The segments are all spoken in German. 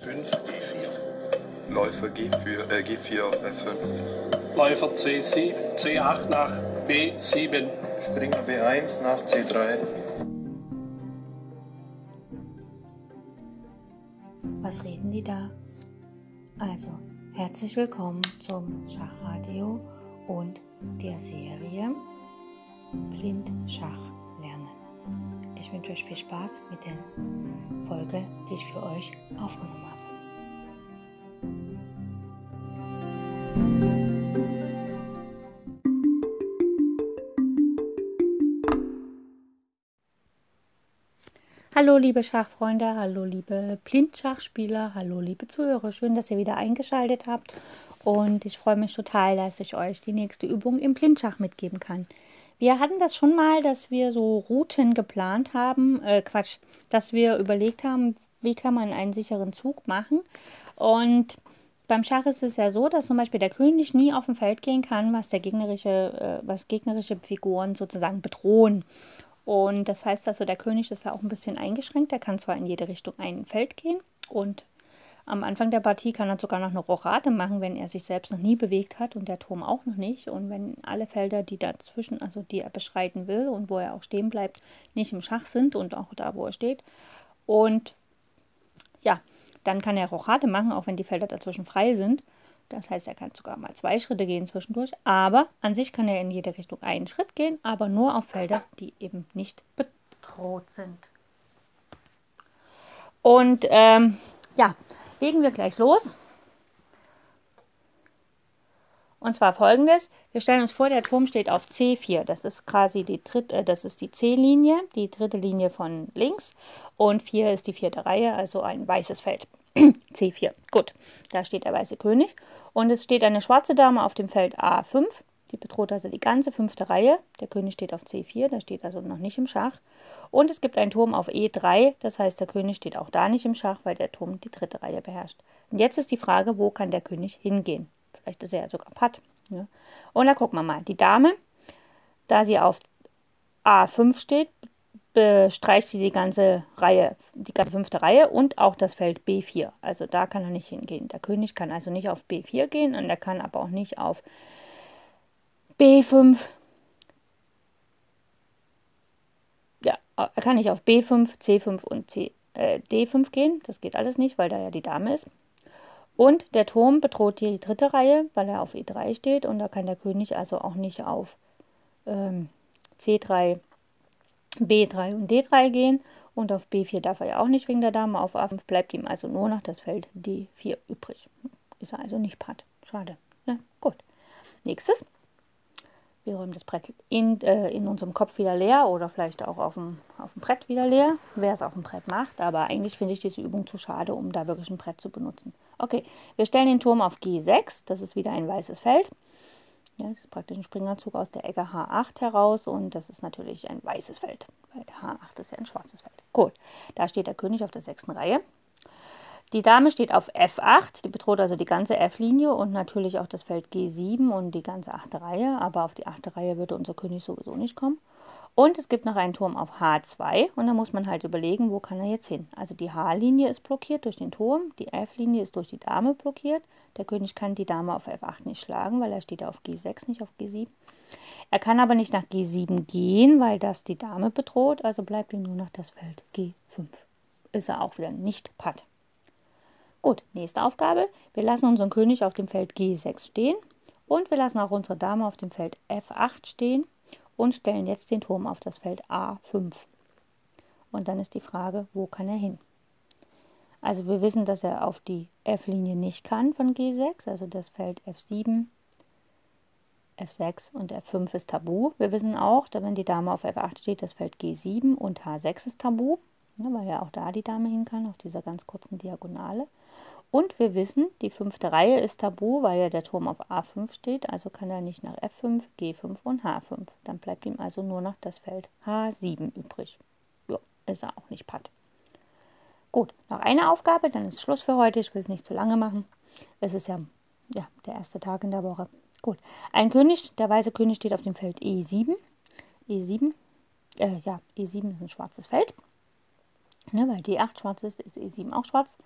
5 E4. Läufer G4, äh, G4 auf F5. Läufer C7, C8 nach B7. Springer B1 nach C3. Was reden die da? Also, herzlich willkommen zum Schachradio und der Serie Blind Schach lernen. Ich wünsche euch viel Spaß mit der Folge, die ich für euch aufgenommen habe. Hallo liebe Schachfreunde, hallo liebe Blindschachspieler, hallo liebe Zuhörer, schön, dass ihr wieder eingeschaltet habt. Und ich freue mich total, dass ich euch die nächste Übung im Blindschach mitgeben kann. Wir hatten das schon mal, dass wir so Routen geplant haben, äh Quatsch, dass wir überlegt haben, wie kann man einen sicheren Zug machen und beim Schach ist es ja so, dass zum Beispiel der König nie auf dem Feld gehen kann, was der gegnerische, äh, was gegnerische Figuren sozusagen bedrohen. Und das heißt also, der König ist da auch ein bisschen eingeschränkt. Er kann zwar in jede Richtung ein Feld gehen und am Anfang der Partie kann er sogar noch eine Rochade machen, wenn er sich selbst noch nie bewegt hat und der Turm auch noch nicht. Und wenn alle Felder, die dazwischen, also die er beschreiten will und wo er auch stehen bleibt, nicht im Schach sind und auch da, wo er steht. Und ja, dann kann er Rochade machen, auch wenn die Felder dazwischen frei sind. Das heißt, er kann sogar mal zwei Schritte gehen zwischendurch, aber an sich kann er in jede Richtung einen Schritt gehen, aber nur auf Felder, die eben nicht bedroht sind. Und ähm, ja, legen wir gleich los. Und zwar folgendes: Wir stellen uns vor, der Turm steht auf C4. Das ist quasi die dritte, äh, das ist die C-Linie, die dritte Linie von links. Und 4 ist die vierte Reihe, also ein weißes Feld. C4. Gut, da steht der weiße König. Und es steht eine schwarze Dame auf dem Feld A5. Die bedroht also die ganze fünfte Reihe. Der König steht auf C4, der steht also noch nicht im Schach. Und es gibt einen Turm auf E3, das heißt, der König steht auch da nicht im Schach, weil der Turm die dritte Reihe beherrscht. Und jetzt ist die Frage, wo kann der König hingehen? Vielleicht ist er ja sogar Patt. Ja. Und da gucken wir mal. Die Dame, da sie auf A5 steht, bestreicht sie die ganze Reihe, die ganze fünfte Reihe und auch das Feld B4. Also da kann er nicht hingehen. Der König kann also nicht auf B4 gehen und er kann aber auch nicht auf B5. Ja, er kann nicht auf B5, C5 und C, äh, D5 gehen. Das geht alles nicht, weil da ja die Dame ist. Und der Turm bedroht die dritte Reihe, weil er auf E3 steht und da kann der König also auch nicht auf ähm, C3 B3 und D3 gehen und auf B4 darf er ja auch nicht wegen der Dame. Auf A5 bleibt ihm also nur noch das Feld D4 übrig. Ist er also nicht Patt. Schade. Ja, gut. Nächstes. Wir räumen das Brett in, äh, in unserem Kopf wieder leer oder vielleicht auch auf dem, auf dem Brett wieder leer, wer es auf dem Brett macht. Aber eigentlich finde ich diese Übung zu schade, um da wirklich ein Brett zu benutzen. Okay, wir stellen den Turm auf G6. Das ist wieder ein weißes Feld. Ja, das ist praktisch ein Springerzug aus der Ecke H8 heraus und das ist natürlich ein weißes Feld, weil H8 ist ja ein schwarzes Feld. Gut, da steht der König auf der sechsten Reihe. Die Dame steht auf F8, die bedroht also die ganze F-Linie und natürlich auch das Feld G7 und die ganze achte Reihe, aber auf die achte Reihe würde unser König sowieso nicht kommen. Und es gibt noch einen Turm auf H2 und da muss man halt überlegen, wo kann er jetzt hin. Also die H-Linie ist blockiert durch den Turm, die F-Linie ist durch die Dame blockiert. Der König kann die Dame auf F8 nicht schlagen, weil er steht auf G6, nicht auf G7. Er kann aber nicht nach G7 gehen, weil das die Dame bedroht, also bleibt ihm nur noch das Feld G5. Ist er auch wieder nicht patt. Gut, nächste Aufgabe. Wir lassen unseren König auf dem Feld G6 stehen und wir lassen auch unsere Dame auf dem Feld F8 stehen und stellen jetzt den Turm auf das Feld A5. Und dann ist die Frage, wo kann er hin? Also wir wissen, dass er auf die F-Linie nicht kann von G6, also das Feld F7, F6 und F5 ist tabu. Wir wissen auch, dass wenn die Dame auf F8 steht, das Feld G7 und H6 ist tabu, weil ja auch da die Dame hin kann, auf dieser ganz kurzen Diagonale. Und wir wissen, die fünfte Reihe ist tabu, weil ja der Turm auf A5 steht, also kann er nicht nach F5, G5 und H5. Dann bleibt ihm also nur noch das Feld H7 übrig. Ja, ist er auch nicht patt. Gut, noch eine Aufgabe, dann ist Schluss für heute. Ich will es nicht zu lange machen. Es ist ja, ja der erste Tag in der Woche. Gut, ein König, der weiße König steht auf dem Feld E7. E7, äh, ja, E7 ist ein schwarzes Feld. Ne, weil D8 schwarz ist, ist E7 auch schwarz.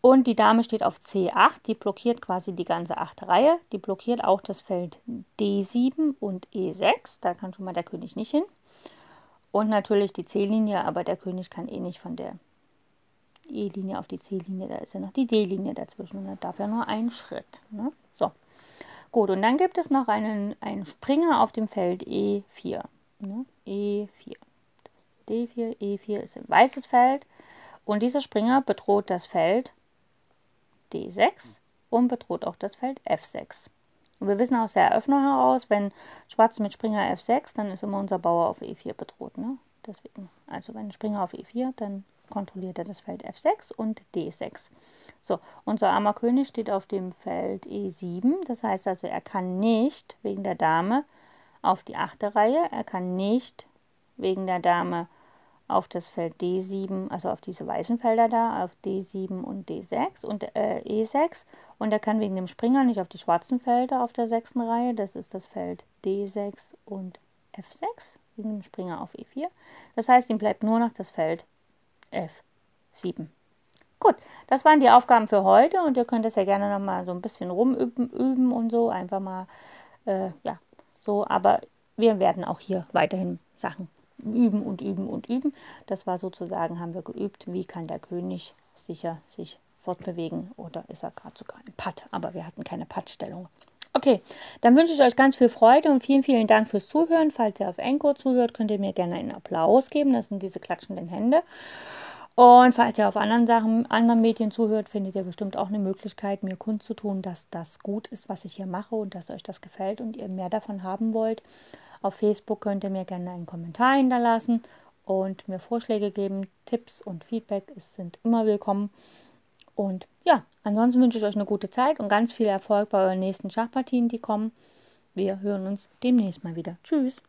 Und die Dame steht auf C8, die blockiert quasi die ganze achte Reihe. Die blockiert auch das Feld D7 und E6. Da kann schon mal der König nicht hin. Und natürlich die C-Linie, aber der König kann eh nicht von der E-Linie auf die C-Linie. Da ist ja noch die D-Linie dazwischen und da darf ja nur einen Schritt. Ne? So. Gut, und dann gibt es noch einen, einen Springer auf dem Feld E4. Ne? E4. D4, E4 ist ein weißes Feld. Und dieser Springer bedroht das Feld D6 und bedroht auch das Feld F6. Und wir wissen aus der Eröffnung heraus, wenn Schwarz mit Springer F6, dann ist immer unser Bauer auf E4 bedroht. Ne? Deswegen, also wenn Springer auf E4, dann kontrolliert er das Feld F6 und D6. So, unser armer König steht auf dem Feld E7. Das heißt also, er kann nicht wegen der Dame auf die achte Reihe, er kann nicht wegen der Dame auf das Feld D7, also auf diese weißen Felder da, auf D7 und D6 und äh, E6. Und er kann wegen dem Springer nicht auf die schwarzen Felder auf der sechsten Reihe, das ist das Feld D6 und F6, wegen dem Springer auf E4. Das heißt, ihm bleibt nur noch das Feld F7. Gut, das waren die Aufgaben für heute und ihr könnt das ja gerne nochmal so ein bisschen rumüben üben und so, einfach mal, äh, ja, so, aber wir werden auch hier weiterhin Sachen üben und üben und üben. Das war sozusagen, haben wir geübt, wie kann der König sicher sich fortbewegen oder ist er gerade sogar im Patt, aber wir hatten keine Pattstellung. Okay, dann wünsche ich euch ganz viel Freude und vielen, vielen Dank fürs Zuhören. Falls ihr auf Encore zuhört, könnt ihr mir gerne einen Applaus geben. Das sind diese klatschenden Hände. Und falls ihr auf anderen Sachen, anderen Medien zuhört, findet ihr bestimmt auch eine Möglichkeit, mir kundzutun, dass das gut ist, was ich hier mache und dass euch das gefällt und ihr mehr davon haben wollt. Auf Facebook könnt ihr mir gerne einen Kommentar hinterlassen und mir Vorschläge geben. Tipps und Feedback sind immer willkommen. Und ja, ansonsten wünsche ich euch eine gute Zeit und ganz viel Erfolg bei euren nächsten Schachpartien, die kommen. Wir hören uns demnächst mal wieder. Tschüss.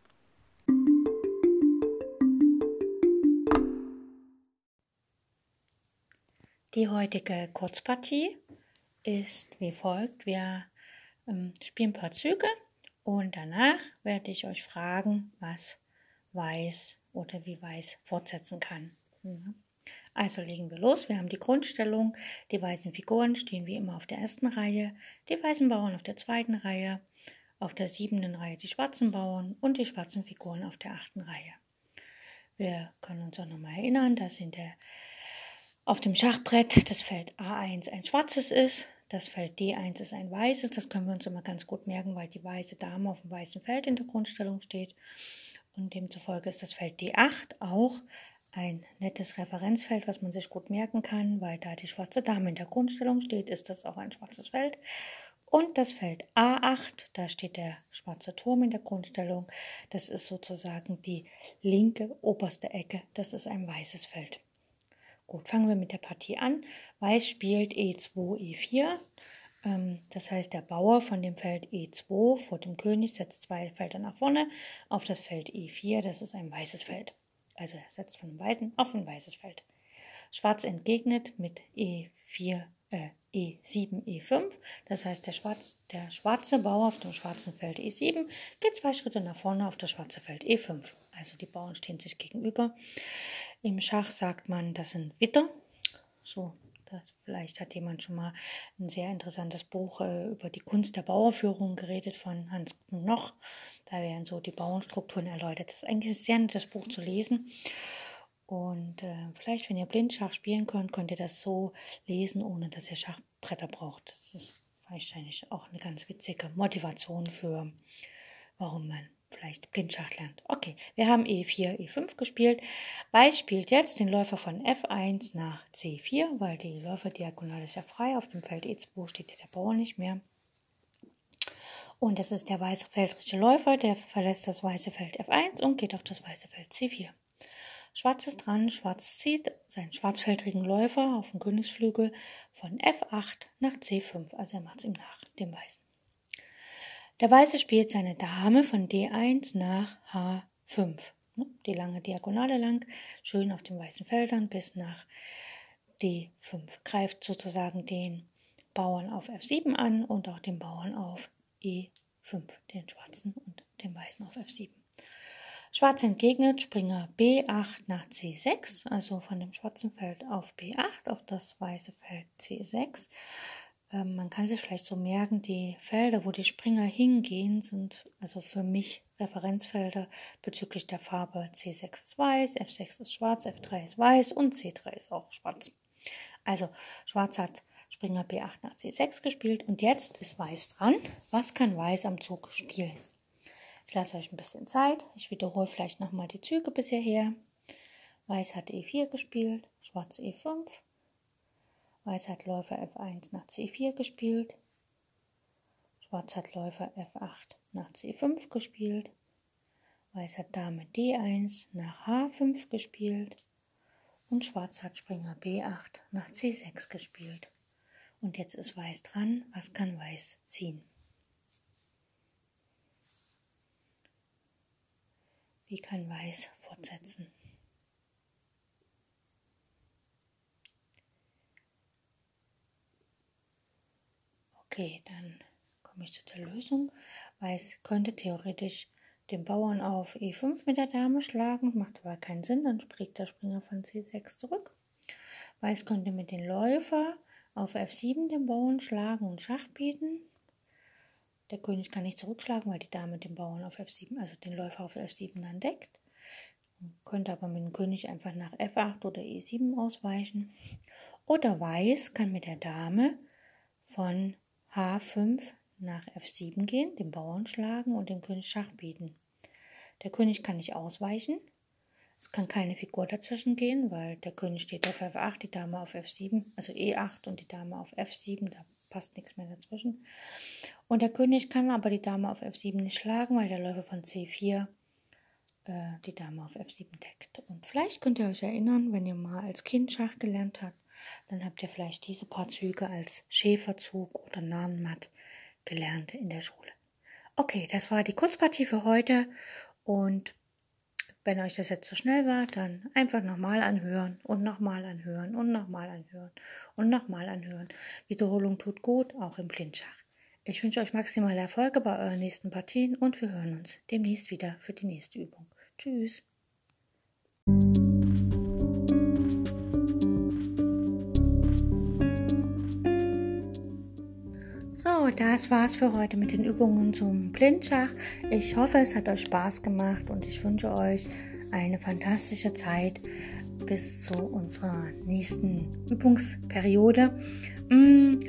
Die heutige Kurzpartie ist wie folgt. Wir ähm, spielen ein paar Züge und danach werde ich euch fragen, was Weiß oder wie Weiß fortsetzen kann. Mhm. Also legen wir los. Wir haben die Grundstellung. Die weißen Figuren stehen wie immer auf der ersten Reihe, die weißen Bauern auf der zweiten Reihe, auf der siebten Reihe die schwarzen Bauern und die schwarzen Figuren auf der achten Reihe. Wir können uns auch nochmal erinnern, dass in der, auf dem Schachbrett das Feld A1 ein schwarzes ist, das Feld D1 ist ein weißes, das können wir uns immer ganz gut merken, weil die weiße Dame auf dem weißen Feld in der Grundstellung steht. Und demzufolge ist das Feld D8 auch ein nettes Referenzfeld, was man sich gut merken kann, weil da die schwarze Dame in der Grundstellung steht, ist das auch ein schwarzes Feld. Und das Feld A8, da steht der schwarze Turm in der Grundstellung. Das ist sozusagen die linke oberste Ecke. Das ist ein weißes Feld. Gut, fangen wir mit der Partie an. Weiß spielt E2, E4. Ähm, das heißt, der Bauer von dem Feld E2 vor dem König setzt zwei Felder nach vorne auf das Feld E4. Das ist ein weißes Feld. Also er setzt von einem weißen auf ein weißes Feld. Schwarz entgegnet mit E4, äh, E7, E5. Das heißt, der, Schwarz, der schwarze Bauer auf dem schwarzen Feld E7 geht zwei Schritte nach vorne auf das schwarze Feld E5. Also die Bauern stehen sich gegenüber. Im Schach sagt man, das sind Witter. So, das, vielleicht hat jemand schon mal ein sehr interessantes Buch äh, über die Kunst der Bauerführung geredet von Hans Noch. Da werden so die Bauernstrukturen erläutert. Das ist eigentlich ein sehr nettes Buch zu lesen. Und äh, vielleicht, wenn ihr Blindschach spielen könnt, könnt ihr das so lesen, ohne dass ihr Schachbretter braucht. Das ist wahrscheinlich auch eine ganz witzige Motivation für, warum man vielleicht Blindschach lernt. Okay, wir haben E4, E5 gespielt. Weiß spielt jetzt den Läufer von F1 nach C4, weil die Läuferdiagonale ist ja frei. Auf dem Feld E2 steht ja der Bauer nicht mehr. Und das ist der weiße feldrische Läufer, der verlässt das weiße Feld F1 und geht auf das weiße Feld C4. Schwarz ist dran, Schwarz zieht seinen schwarzfeldrigen Läufer auf den Königsflügel von F8 nach C5. Also er macht es ihm nach, dem Weißen. Der Weiße spielt seine Dame von D1 nach H5. Ne, die lange Diagonale lang, schön auf den weißen Feldern bis nach D5. Greift sozusagen den Bauern auf F7 an und auch den Bauern auf E5, den schwarzen und den weißen auf F7. Schwarz entgegnet, Springer B8 nach C6, also von dem schwarzen Feld auf B8 auf das weiße Feld C6. Ähm, man kann sich vielleicht so merken, die Felder, wo die Springer hingehen, sind also für mich Referenzfelder bezüglich der Farbe C6 ist weiß, F6 ist schwarz, F3 ist weiß und C3 ist auch schwarz. Also Schwarz hat Springer B8 nach C6 gespielt und jetzt ist Weiß dran. Was kann Weiß am Zug spielen? Ich lasse euch ein bisschen Zeit. Ich wiederhole vielleicht nochmal die Züge bis hierher. Weiß hat E4 gespielt, Schwarz E5. Weiß hat Läufer F1 nach C4 gespielt. Schwarz hat Läufer F8 nach C5 gespielt. Weiß hat Dame D1 nach H5 gespielt. Und Schwarz hat Springer B8 nach C6 gespielt. Und jetzt ist Weiß dran. Was kann Weiß ziehen? Wie kann Weiß fortsetzen? Okay, dann komme ich zu der Lösung. Weiß könnte theoretisch den Bauern auf E5 mit der Dame schlagen, macht aber keinen Sinn, dann springt der Springer von C6 zurück. Weiß könnte mit den Läufer auf F7 den Bauern schlagen und Schach bieten. Der König kann nicht zurückschlagen, weil die Dame den Bauern auf F7, also den Läufer auf F7 dann deckt. Könnte aber mit dem König einfach nach F8 oder E7 ausweichen. Oder Weiß kann mit der Dame von H5 nach F7 gehen, den Bauern schlagen und dem König Schach bieten. Der König kann nicht ausweichen. Es kann keine Figur dazwischen gehen, weil der König steht auf F8, die Dame auf F7, also E8 und die Dame auf F7, da passt nichts mehr dazwischen. Und der König kann aber die Dame auf F7 nicht schlagen, weil der Läufer von C4 äh, die Dame auf F7 deckt. Und vielleicht könnt ihr euch erinnern, wenn ihr mal als Kind Schach gelernt habt, dann habt ihr vielleicht diese paar Züge als Schäferzug oder Nahenmatt gelernt in der Schule. Okay, das war die Kurzpartie für heute und wenn euch das jetzt zu so schnell war, dann einfach nochmal anhören und nochmal anhören und nochmal anhören und nochmal anhören. Wiederholung tut gut, auch im Blindschach. Ich wünsche euch maximale Erfolge bei euren nächsten Partien und wir hören uns demnächst wieder für die nächste Übung. Tschüss. So, das war's für heute mit den Übungen zum Blindschach. Ich hoffe, es hat euch Spaß gemacht und ich wünsche euch eine fantastische Zeit bis zu unserer nächsten Übungsperiode. Mm,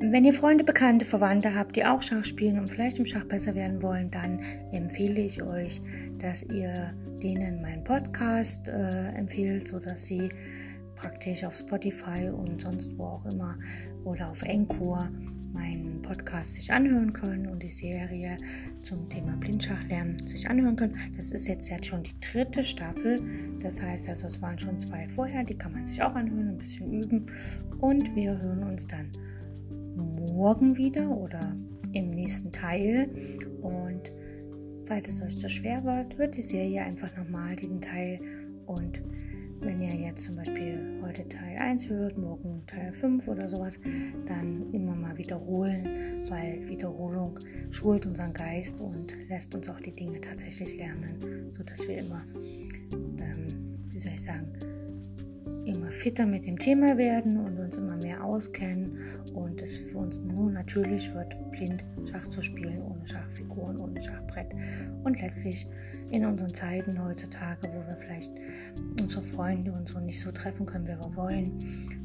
wenn ihr Freunde, Bekannte, Verwandte habt, die auch Schach spielen und vielleicht im Schach besser werden wollen, dann empfehle ich euch, dass ihr denen meinen Podcast äh, empfehlt, sodass sie praktisch auf Spotify und sonst wo auch immer oder auf Encore meinen Podcast sich anhören können und die Serie zum Thema Blindschach lernen sich anhören können. Das ist jetzt, jetzt schon die dritte Staffel. Das heißt also, es waren schon zwei vorher, die kann man sich auch anhören, ein bisschen üben. Und wir hören uns dann morgen wieder oder im nächsten Teil. Und falls es euch zu schwer wird, hört die Serie einfach nochmal diesen Teil und wenn ihr jetzt zum Beispiel heute Teil 1 hört, morgen Teil 5 oder sowas, dann immer mal wiederholen, weil Wiederholung schult unseren Geist und lässt uns auch die Dinge tatsächlich lernen, sodass wir immer, ähm, wie soll ich sagen, immer fitter mit dem Thema werden und uns immer mehr auskennen und es für uns nur natürlich wird, blind Schach zu spielen, ohne Schachfiguren, ohne Schachbrett. Und letztlich in unseren Zeiten heutzutage, wo wir vielleicht unsere Freunde und so nicht so treffen können, wie wir wollen,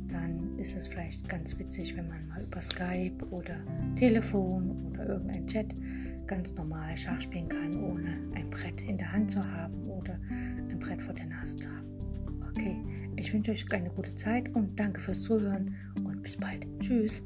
dann ist es vielleicht ganz witzig, wenn man mal über Skype oder Telefon oder irgendein Chat ganz normal Schach spielen kann, ohne ein Brett in der Hand zu haben oder ein Brett vor der Nase zu haben. Okay, ich wünsche euch eine gute Zeit und danke fürs Zuhören und bis bald. Tschüss.